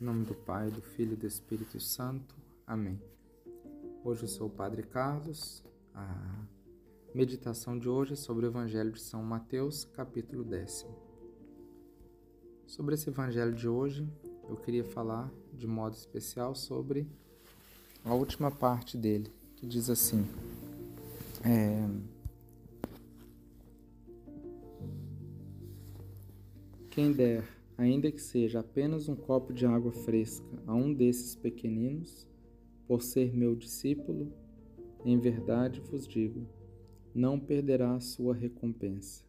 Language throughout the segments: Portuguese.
Em nome do Pai, do Filho e do Espírito Santo. Amém. Hoje eu sou o Padre Carlos. A meditação de hoje é sobre o Evangelho de São Mateus, capítulo décimo. Sobre esse Evangelho de hoje, eu queria falar de modo especial sobre a última parte dele, que diz assim: é, Quem der ainda que seja apenas um copo de água fresca a um desses pequeninos, por ser meu discípulo, em verdade vos digo, não perderá a sua recompensa.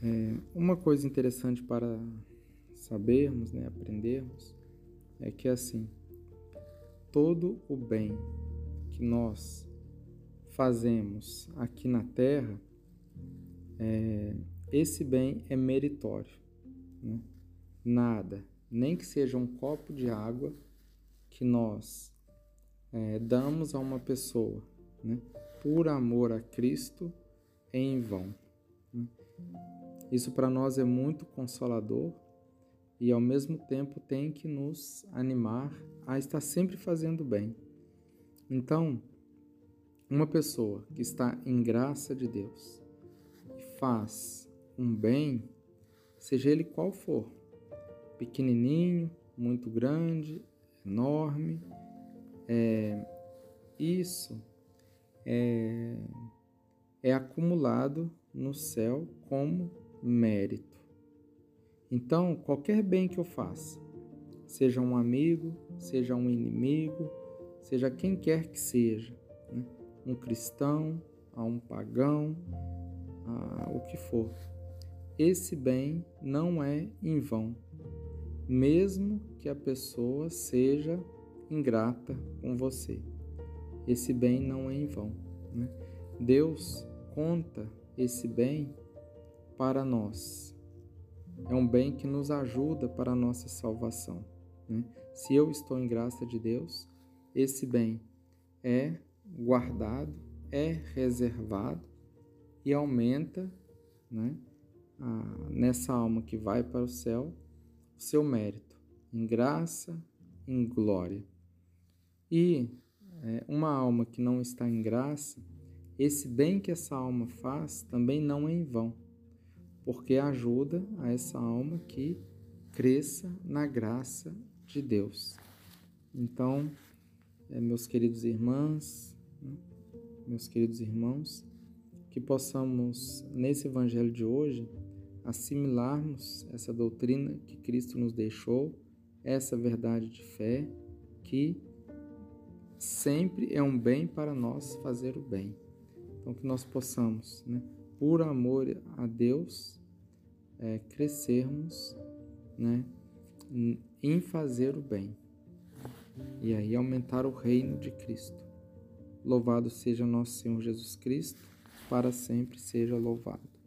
É, uma coisa interessante para sabermos, né, aprendermos, é que assim, todo o bem que nós fazemos aqui na Terra é, esse bem é meritório. Né? Nada, nem que seja um copo de água que nós é, damos a uma pessoa, né? por amor a Cristo, é em vão. Né? Isso para nós é muito consolador e ao mesmo tempo tem que nos animar a estar sempre fazendo bem. Então, uma pessoa que está em graça de Deus faz um bem, seja ele qual for, pequenininho, muito grande, enorme, é, isso é, é acumulado no céu como mérito. Então, qualquer bem que eu faça, seja um amigo, seja um inimigo, seja quem quer que seja, né? um cristão, a um pagão, a, o que for, esse bem não é em vão, mesmo que a pessoa seja ingrata com você. Esse bem não é em vão. Né? Deus conta esse bem para nós. É um bem que nos ajuda para a nossa salvação. Né? Se eu estou em graça de Deus, esse bem é guardado, é reservado e aumenta né, nessa alma que vai para o céu o seu mérito, em graça, em glória. E é, uma alma que não está em graça, esse bem que essa alma faz também não é em vão, porque ajuda a essa alma que cresça na graça de Deus. Então, é, meus queridos irmãs, né, meus queridos irmãos, que possamos, nesse evangelho de hoje, assimilarmos essa doutrina que Cristo nos deixou, essa verdade de fé, que sempre é um bem para nós fazer o bem. Então, que nós possamos, né, por amor a Deus, é, crescermos né, em fazer o bem e aí aumentar o reino de Cristo. Louvado seja nosso Senhor Jesus Cristo, para sempre seja louvado.